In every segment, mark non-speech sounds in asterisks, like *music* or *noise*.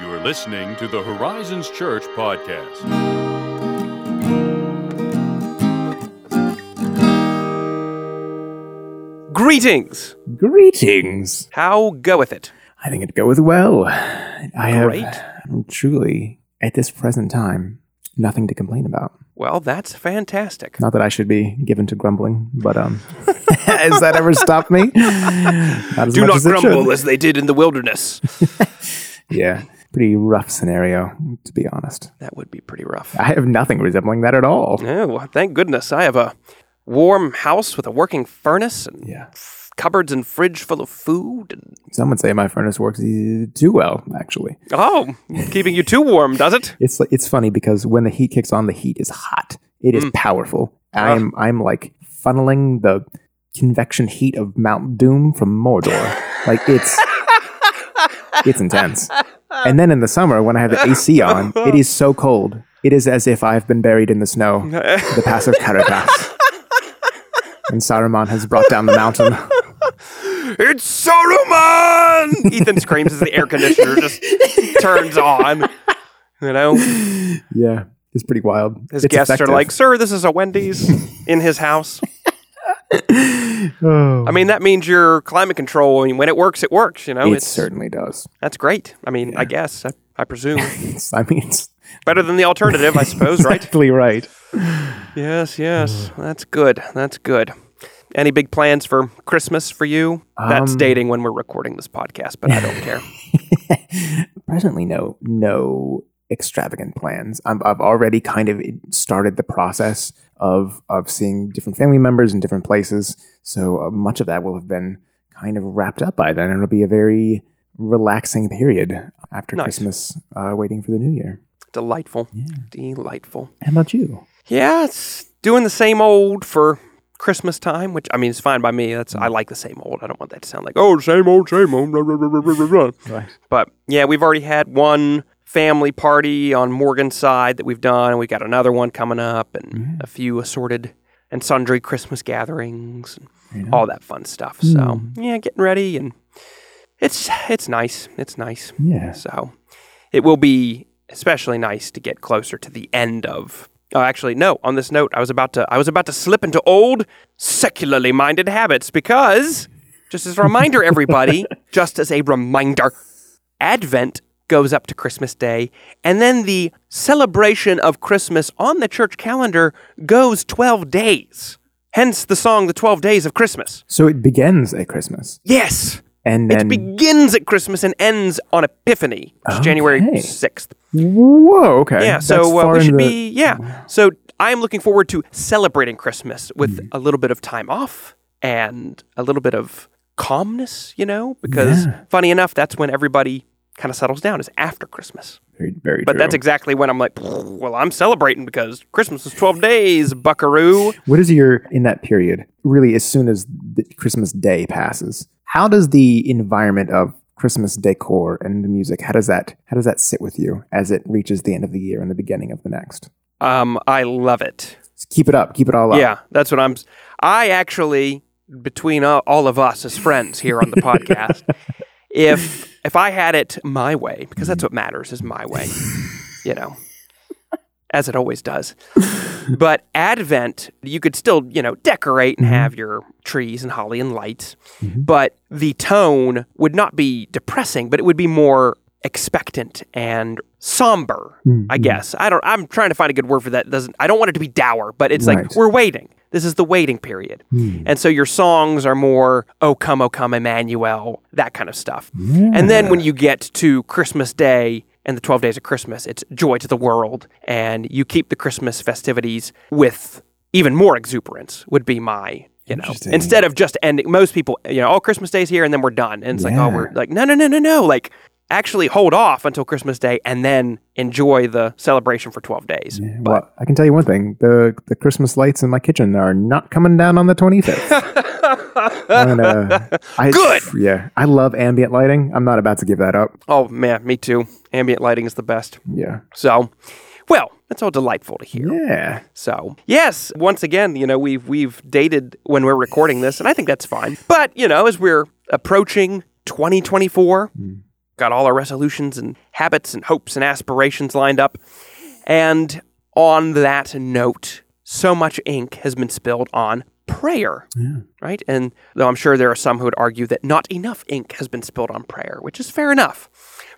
You're listening to the Horizons Church podcast. Greetings. Greetings. How goeth it? I think it goeth well. I Great. have truly, at this present time, nothing to complain about. Well, that's fantastic. Not that I should be given to grumbling, but um, *laughs* has that ever stopped me? Not *laughs* Do not as grumble as they did in the wilderness. *laughs* Yeah, pretty rough scenario, to be honest. that would be pretty rough. I have nothing resembling that at all. Well, thank goodness. I have a warm house with a working furnace and Yeah. cupboards and fridge full of food. And, Some would say my furnace works too well, actually. oh, keeping you too warm, does it? It's it's funny because when the heat kicks on, the heat is hot. It is mm. powerful. Ah. I'm I'm like funneling the convection heat of Mount Doom from Mordor. *laughs* like it's it's intense. *laughs* And then in the summer when I have the AC on, it is so cold. It is as if I've been buried in the snow. *laughs* The pass of Caradhras. and Saruman has brought down the mountain. *laughs* It's Saruman! Ethan screams as the air conditioner just turns on. You know, Yeah, it's pretty wild. his It's guests effective. are like, "Sir, this is a Wendy's in his house." Oh, I mean, that means your climate control. I mean, when it works, it works. You know, it it's certainly does. that's great. I mean, I guess I, I presume *laughs* I mean, it's better than the alternative, I suppose, right? exactly right. Yes, yes, that's good. That's good. Any big plans for Christmas for you? That's Um, dating when we're recording this podcast, but I don't care. *laughs* presently no no extravagant plans. I'm, I've already kind of started the process of of seeing different family members in different places. So uh, much of that will have been kind of wrapped up by then. It'll be a very relaxing period after Nice. Christmas, uh, waiting for the new year. Delightful, delightful. How about you? Yeah, it's doing the same old for Christmas time, which I mean, it's fine by me. That's I like the same old. I don't want that to sound like oh, same old, same old. Blah, blah, blah. Right. But yeah, we've already had one family party on Morgan's side that we've done, and we got another one coming up, and mm-hmm. a few assorted and sundry Christmas gatherings, and all that fun stuff. So hmm. yeah, getting ready, and it's it's nice. It's nice. Yeah. So it will be especially nice to get closer to the end of. Oh, actually, no. On this note, I was about to I was about to slip into old secularly minded habits because, just as a reminder, everybody, *laughs* just as a reminder, Advent goes up to Christmas Day, and then the celebration of Christmas on the church calendar goes twelve days. Hence the song "The Twelve Days of Christmas." So it begins at Christmas, Yes, and it begins at Christmas and ends on Epiphany, which is January sixth. whoa, okay, Yeah, so uh, we should the- be yeah. So I am looking forward to celebrating Christmas with Mm. a little bit of time off and a little bit of calmness, you know, because Yeah. funny enough, that's when everybody kind of settles down is after Christmas. very, very But true. that's exactly when I'm like, well, I'm celebrating because Christmas is 12 days, buckaroo. What is your in that period? Really, as soon as the Christmas Day passes, how does the environment of Christmas decor and the music how does that how does that sit with you as it reaches the end of the year and the beginning of the next? Um, I love it. Just keep it up, keep it all up. Yeah, that's what I'm. I actually, between all of us as friends here on the *laughs* podcast, if *laughs* if I had it my way, because that's what matters is my way, *laughs* you know, as it always does. But Advent, you could still, you know, decorate and mm-hmm. have your trees and holly and lights, mm-hmm. but the tone would not be depressing, but it would be more expectant and somber, I mm-hmm. guess. I don't I'm trying to find a good word for that. Doesn't I don't want it to be dour, but it's like we're waiting. This is the waiting period. Mm. And so your songs are more oh come oh come Emmanuel, that kind of stuff. And then when you get to Christmas Day and the 12 days of Christmas, it's joy to the world and you keep the Christmas festivities with even more exuberance would be my you know, instead of just ending, most people, you know, oh, Christmas Day's here and then we're done. And it's like, oh, we're like, no, no, no, no, no. Like, actually hold off until Christmas Day and then enjoy the celebration for 12 days. Well, I can tell you one thing: the the Christmas lights in my kitchen are not coming down on the twenty fifth. *laughs* uh, I, Good. Yeah, I love ambient lighting. I'm not about to give that up. Oh, man, me too. Ambient lighting is the best. Yeah, So, well, that's all delightful to hear. yeah. So, yes, once again, you know, we've we've dated when we're recording this, and I think that's fine. But, you know, as we're approaching 2024, got all our resolutions and habits and hopes and aspirations lined up. And on that note, so much ink has been spilled on prayer, right? And though I'm sure there are some who would argue that not enough ink has been spilled on prayer, which is fair enough.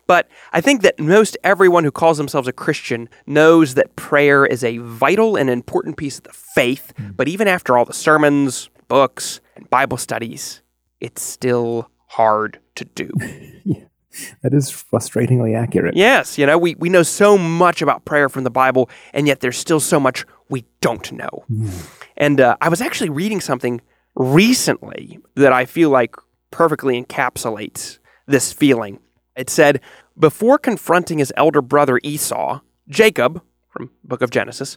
But I think that most everyone who calls themselves a Christian knows that prayer is a vital and important piece of the faith. Hmm. But even after all the sermons, books, and Bible studies, it's still hard to do. *laughs* That is frustratingly accurate. yes, you know, we, we know so much about prayer from the Bible, and yet there's still so much we don't know. And uh, I was actually reading something recently that I feel like perfectly encapsulates this feeling. It said, before confronting his elder brother Esau, Jacob, from Book of Genesis,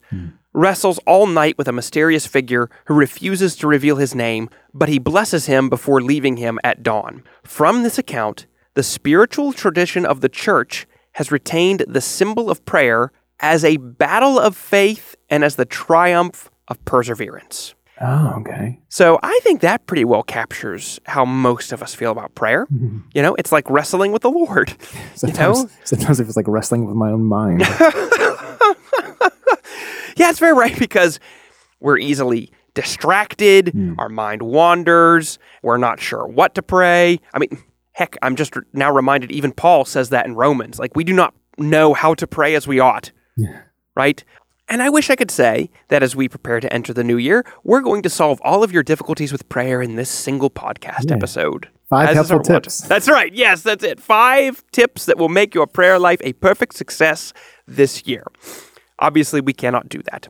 wrestles all night with a mysterious figure who refuses to reveal his name, but he blesses him before leaving him at dawn. From this account, the spiritual tradition of the church has retained the symbol of prayer as a battle of faith and as the triumph of perseverance. Oh, okay. So I think that pretty well captures how most of us feel about prayer. Mm-hmm. You know, it's like wrestling with the Lord. *laughs* Sometimes, know? sometimes it feels like wrestling with my own mind. *laughs* Yeah, it's very right because we're easily distracted, hmm. our mind wanders, we're not sure what to pray. I mean, heck, I'm just now reminded even Paul says that in Romans. Like, we do not know how to pray as we ought, right? And I wish I could say that as we prepare to enter the new year, we're going to solve all of your difficulties with prayer in this single podcast episode. Five helpful tips. That's right. Yes, that's it. Five tips that will make your prayer life a perfect success this year. Obviously, we cannot do that.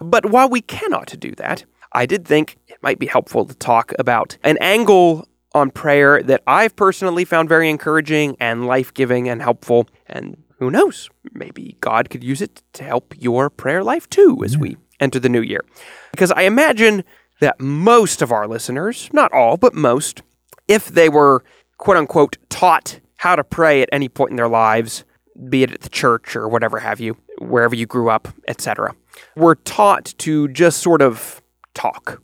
But while we cannot do that, I did think it might be helpful to talk about an angle on prayer that I've personally found very encouraging and life giving and helpful. And who knows, maybe God could use it to help your prayer life too as we enter the new year. Because I imagine that most of our listeners, not all, but most, if they were quote unquote taught how to pray at any point in their lives, be it at the church or whatever have you, wherever you grew up, etc., were taught to just sort of talk.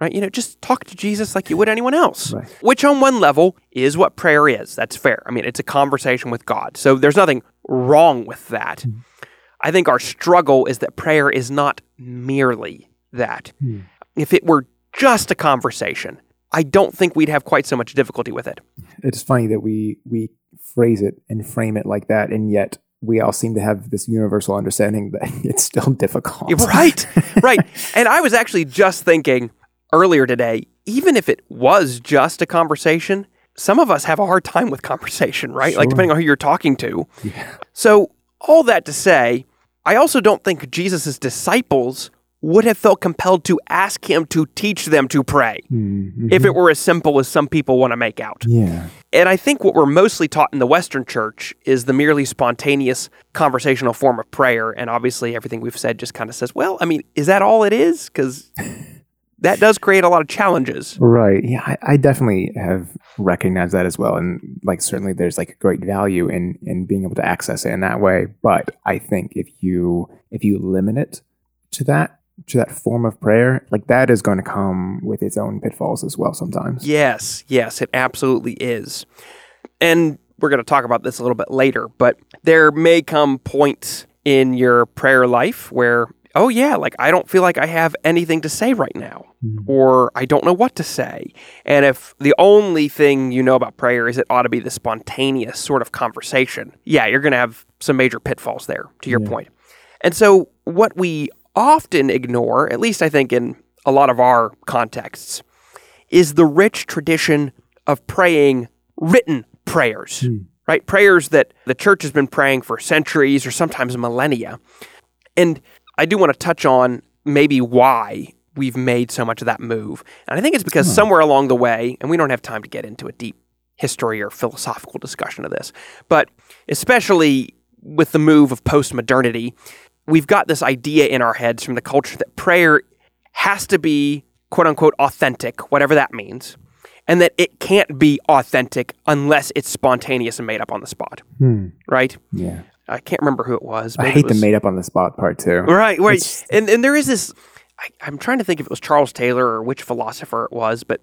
Right? You know, just talk to Jesus like you would anyone else. Right. Which, on one level, is what prayer is. That's fair. I mean, it's a conversation with God. So there's nothing wrong with that. Hmm. I think our struggle is that prayer is not merely that. Hmm. If it were just a conversation, I don't think we'd have quite so much difficulty with it. it's funny that we we phrase it and frame it like that, and yet we all seem to have this universal understanding that *laughs* it's still difficult. Right, *laughs* right. And I was actually just thinking earlier today, even if it was just a conversation, some of us have a hard time with conversation, right? Like depending on who you're talking to. Yeah. So, all that to say, I also don't think Jesus' disciples would have felt compelled to ask him to teach them to pray mm-hmm. if it were as simple as some people want to make out. Yeah. And I think what we're mostly taught in the Western church is the merely spontaneous conversational form of prayer. And obviously, everything we've said just kind of says, well, I mean, is that all it is? Because that does create a lot of challenges. Right. Yeah, I, I definitely have recognized that as well, and like certainly there's like great value in in being able to access it in that way. But I think if you if you limit it to that to that form of prayer, like that is going to come with its own pitfalls as well. Sometimes. Yes, yes, it absolutely is. And we're going to talk about this a little bit later, but there may come points in your prayer life where, oh, yeah, like I don't feel like I have anything to say right now, hmm. or I don't know what to say. And if the only thing you know about prayer is it ought to be the spontaneous sort of conversation, yeah, you're going to have some major pitfalls there, to your point. And so, what we often ignore, at least I think in a lot of our contexts, is the rich tradition of praying written prayers, hmm. right? Prayers that the church has been praying for centuries or sometimes millennia. And I do want to touch on maybe why we've made so much of that move. And I think it's because hmm. somewhere along the way, and we don't have time to get into a deep history or philosophical discussion of this, but especially with the move of postmodernity, we've got this idea in our heads from the culture that prayer has to be quote unquote authentic, whatever that means, and that it can't be authentic unless it's spontaneous and made up on the spot. Hmm. Right? Yeah. I can't remember who it was. I hate the made up on the spot part too. Right, right. It's- And and there is this. I, I'm trying to think if it was Charles Taylor or which philosopher it was, but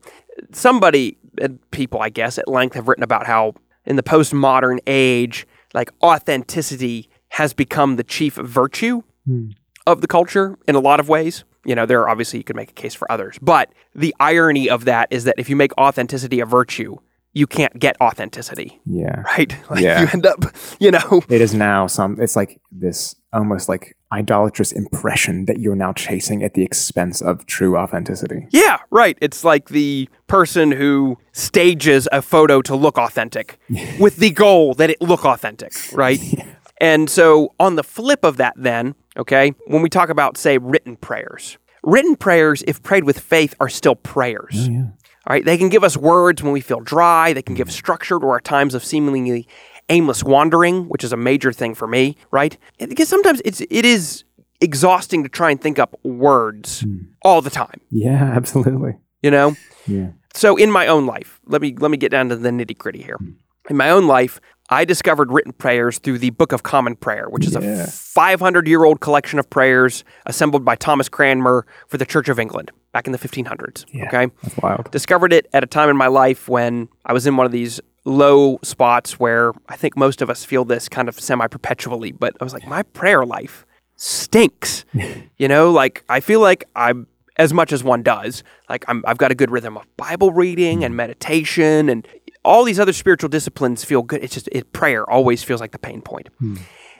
somebody, uh, people, I guess, at length have written about how in the postmodern age, like authenticity has become the chief virtue hmm. of the culture in a lot of ways. You know, there are obviously you could make a case for others, but the irony of that is that if you make authenticity a virtue, you can't get authenticity, Yeah. right? *laughs* Like Yeah. you end up, you know, It is now some, it's like this almost like idolatrous impression that you're now chasing at the expense of true authenticity. Yeah, right. It's like the person who stages a photo to look authentic *laughs* with the goal that it look authentic, right? *laughs* And so on the flip of that then, okay, when we talk about say written prayers. Written prayers if prayed with faith are still prayers. Oh, All right, they can give us words when we feel dry, they can give mm-hmm. structure or at times of seemingly aimless wandering, which is a major thing for me, right? Because sometimes it's it is exhausting to try and think up words mm. all the time, Yeah, *laughs* absolutely. you know? Yeah. So in my own life, let me let me get down to the nitty gritty here. Mm. In my own life, I discovered written prayers through the Book of Common Prayer, which is Yeah. a 500 year old collection of prayers assembled by Thomas Cranmer for the Church of England back in the 1500s. Yeah. Okay, That's wild. discovered it at a time in my life when I was in one of these low spots where I think most of us feel this kind of semi perpetually. But I was like, my prayer life stinks. *laughs* you know, like I feel like I'm as much as one does. Like I'm, I've got a good rhythm of Bible reading and meditation and all these other spiritual disciplines feel good. It's just it, prayer always feels like the pain point. Hmm.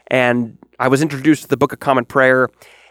And I was introduced to the Book of Common Prayer,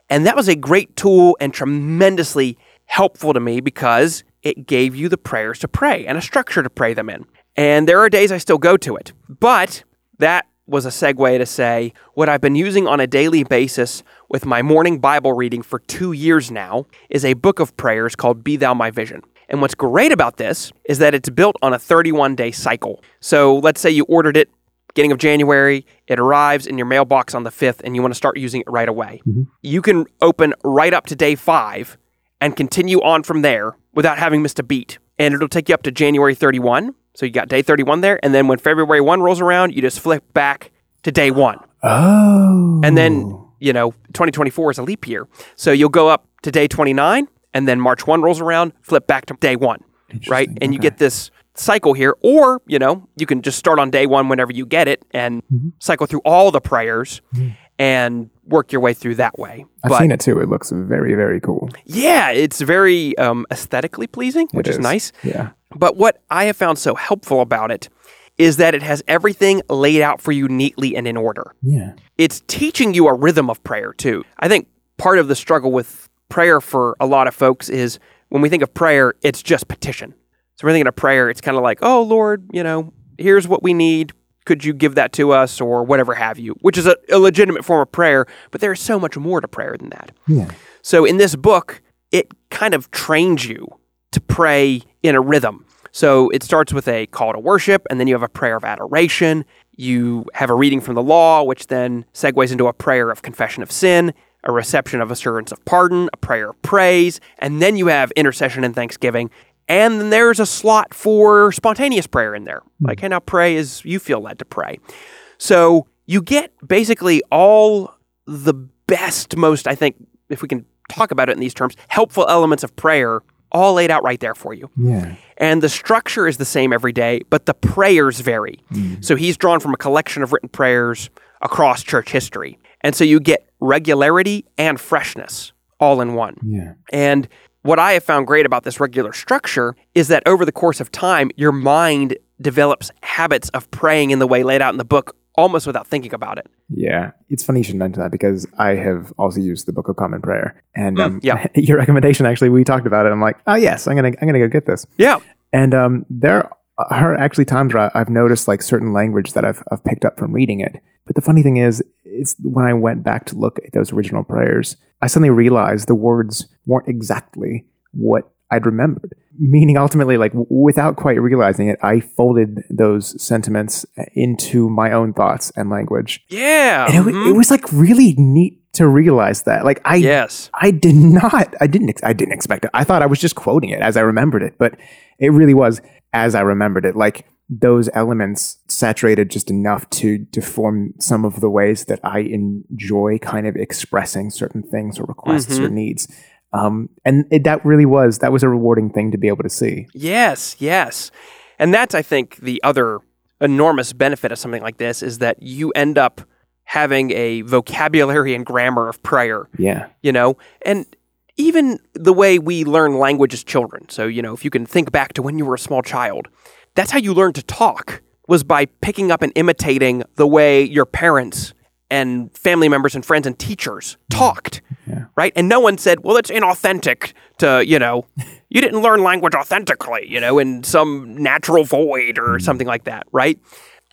and that was a great tool and tremendously helpful to me because it gave you the prayers to pray and a structure to pray them in. And there are days I still go to it, but that was a segue to say what I've been using on a daily basis with my morning Bible reading for two years now is a book of prayers called Be Thou My Vision. And what's great about this is that it's built on a 31 day cycle. So let's say you ordered it beginning of January, it arrives in your mailbox on the 5th, and you want to start using it right away. Mm-hmm. You can open right up to day five and continue on from there without having missed a beat. And it'll take you up to January 31. So you got day 31 there. And then when February 1 rolls around, you just flip back to day one. Oh. And then, you know, 2024 is a leap year. So you'll go up to day 29, and then March 1 rolls around, flip back to day one, right? Interesting. And you get this cycle here. Or, you know, you can just start on day one whenever you get it and Mm-hmm. cycle through all the prayers and work your way through that way. I've but seen it too. It looks very, very cool. yeah, it's very um, aesthetically pleasing, which is nice. Yeah. But what I have found so helpful about it is that it has everything laid out for you neatly and in order Yeah. it's teaching you a rhythm of prayer too. I think part of the struggle with prayer for a lot of folks is when we think of prayer, it's just petition. So we're thinking of prayer, it's kind of like, oh Lord, you know, here's what we need. Could you give that to us or whatever have you, which is a, a legitimate form of prayer, but there is so much more to prayer than that. Yeah. So in this book, it kind of trains you to pray in a rhythm. So it starts with a call to worship, and then you have a prayer of adoration. You have a reading from the law, which then segues into a prayer of confession of sin, a reception of assurance of pardon, a prayer of praise, and then you have intercession and thanksgiving. And then there's a slot for spontaneous prayer in there. Hmm. Like, hey, now pray as you feel led to pray. So you get basically all the best, most, I think, if we can talk about it in these terms, helpful elements of prayer all laid out right there for you. Yeah. And the structure is the same every day, but the prayers vary. Hmm. So he's drawn from a collection of written prayers across church history. And so you get regularity and freshness all in one. Yeah. And what I have found great about this regular structure is that over the course of time, your mind develops habits of praying in the way laid out in the book almost without thinking about it. Yeah, it's funny you should mention that because I have also used the Book of Common Prayer, and um, yeah. *laughs* your recommendation actually we talked about it. I'm like, oh yes, I'm gonna I'm gonna go get this. Yeah. And um, there are actually times where I've noticed like certain language that I've I've picked up from reading it. But the funny thing is, it's when I went back to look at those original prayers, I suddenly realized the words weren't exactly what I'd remembered. Meaning, ultimately, like without quite realizing it, I folded those sentiments into my own thoughts and language. Yeah. And it, mhm. it was like really neat to realize that. Like I, yes. I did not, I didn't, ex- I didn't expect it. I thought I was just quoting it as I remembered it, but it really was as I remembered it. Like those elements saturated just enough to to form some of the ways that I enjoy kind of expressing certain things or requests or needs. Um, and it, that really was that was a rewarding thing to be able to see. Yes, yes. And that's, I think, the other enormous benefit of something like this is that you end up having a vocabulary and grammar of prayer, Yeah. you know, and even the way we learn language as children. So, you know, if you can think back to when you were a small child, that's how you learned to talk was by picking up and imitating the way your parents and family members and friends and teachers talked. Right? And no one said, well, it's inauthentic to, you know, you didn't learn language authentically, you know, in some natural void or mm-hmm. something like that, right?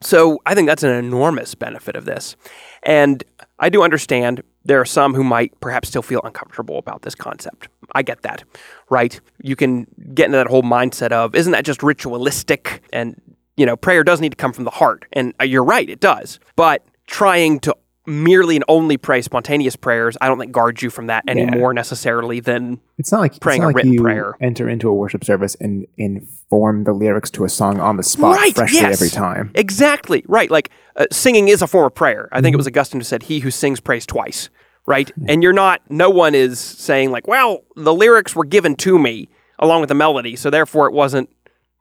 So I think that's an enormous benefit of this. And I do understand there are some who might perhaps still feel uncomfortable about this concept. I get that, right? You can get into that whole mindset of, isn't that just ritualistic? And, you know, prayer does need to come from the heart. And uh, you're right, it does. But trying to merely and only pray spontaneous prayers, I don't think guards you from that any Yeah. more necessarily than It's not like Praying it's a not like written you prayer. enter into a worship service and inform the lyrics to a song on the spot Right, freshly yes. every time. Exactly. Right. Like uh, singing is a form of prayer. I think it was Augustine who said, He who sings prays twice. Right. And you're not, no one is saying, like, well, the lyrics were given to me along with the melody. So therefore it wasn't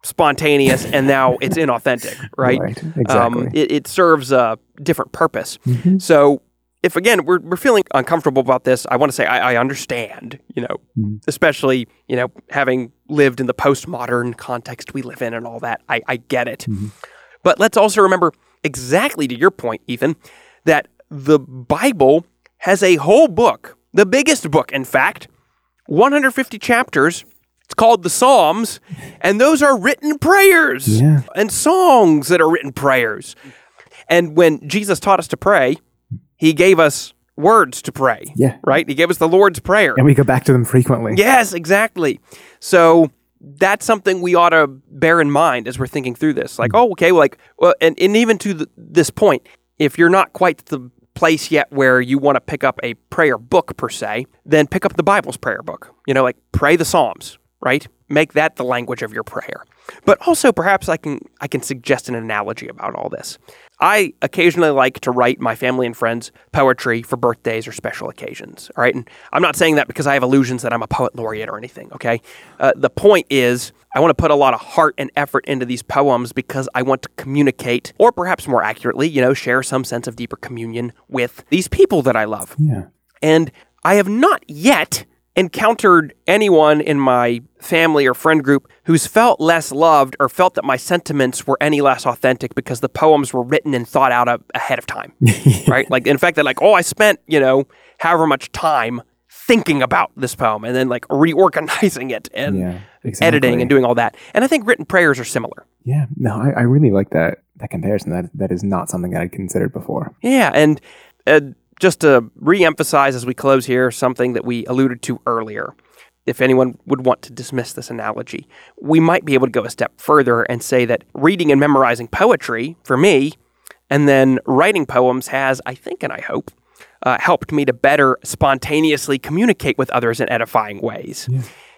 spontaneous and now it's *laughs* inauthentic. Right. Right, um, exactly. Um, it, it serves a different purpose. Mm-hmm. So if again we're, we're feeling uncomfortable about this, I want to say I, I understand, you know, mm-hmm. especially, you know, having lived in the postmodern context we live in and all that. I, I get it. Mm-hmm. But let's also remember exactly to your point, Ethan, that the Bible has a whole book, the biggest book, in fact, 150 chapters. It's called the Psalms, and those are written prayers Yeah. and songs that are written prayers. And when Jesus taught us to pray, he gave us words to pray. Yeah. Right? He gave us the Lord's Prayer. And we go back to them frequently. Yes, exactly. So that's something we ought to bear in mind as we're thinking through this. Like, oh, okay, well, like, well, and, and even to the, this point, if you're not quite the place yet where you want to pick up a prayer book per se, then pick up the Bible's prayer book. You know, like pray the Psalms, right? Make that the language of your prayer. But also, perhaps I can I can suggest an analogy about all this. I occasionally like to write my family and friends poetry for birthdays or special occasions. All right. And I'm not saying that because I have illusions that I'm a poet laureate or anything. Okay. Uh, the point is, I want to put a lot of heart and effort into these poems because I want to communicate, or perhaps more accurately, you know, share some sense of deeper communion with these people that I love. Yeah. And I have not yet encountered anyone in my family or friend group who's felt less loved or felt that my sentiments were any less authentic because the poems were written and thought out a- ahead of time. *laughs* right? Like, in fact, they're like, oh, I spent, you know, however much time thinking about this poem and then like reorganizing it and Yeah, editing and doing all that. And I think written prayers are similar. Yeah. No, I, I really like that that comparison. That that is not something that I'd considered before. Yeah, and uh, just to re-emphasize as we close here, something that we alluded to earlier. If anyone would want to dismiss this analogy, we might be able to go a step further and say that reading and memorizing poetry, for me, and then writing poems has, I think and I hope, uh, helped me to better spontaneously communicate with others in edifying ways.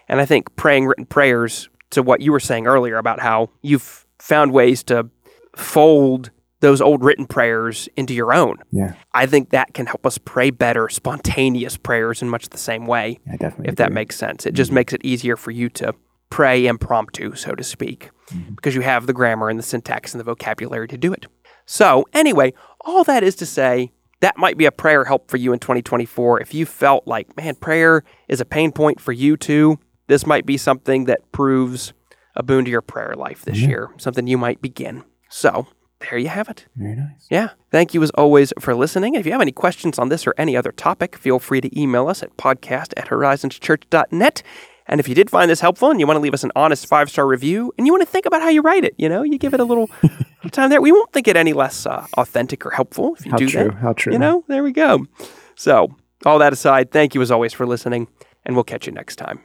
And I think praying written prayers to what you were saying earlier about how you've found ways to fold those old written prayers into your own. Yeah. I think that can help us pray better, spontaneous prayers in much the same way, I definitely. if that makes sense. It just mm-hmm. makes it easier for you to pray impromptu, so to speak, mm-hmm. because you have the grammar and the syntax and the vocabulary to do it. So, anyway, all that is to say, that might be a prayer help for you in 2024. If you felt like, man, prayer is a pain point for you too, this might be something that proves a boon to your prayer life this year, something you might begin. So, there you have it. Very nice. Yeah. Thank you as always for listening. If you have any questions on this or any other topic, feel free to email us at podcast at horizonschurch.net. And if you did find this helpful and you want to leave us an honest five star review and you want to think about how you write it, you know, you give it a little *laughs* time there, we won't think it any less uh, authentic or helpful if you How do true. that. How true. You know, there we go. So, all that aside, thank you as always for listening, and we'll catch you next time.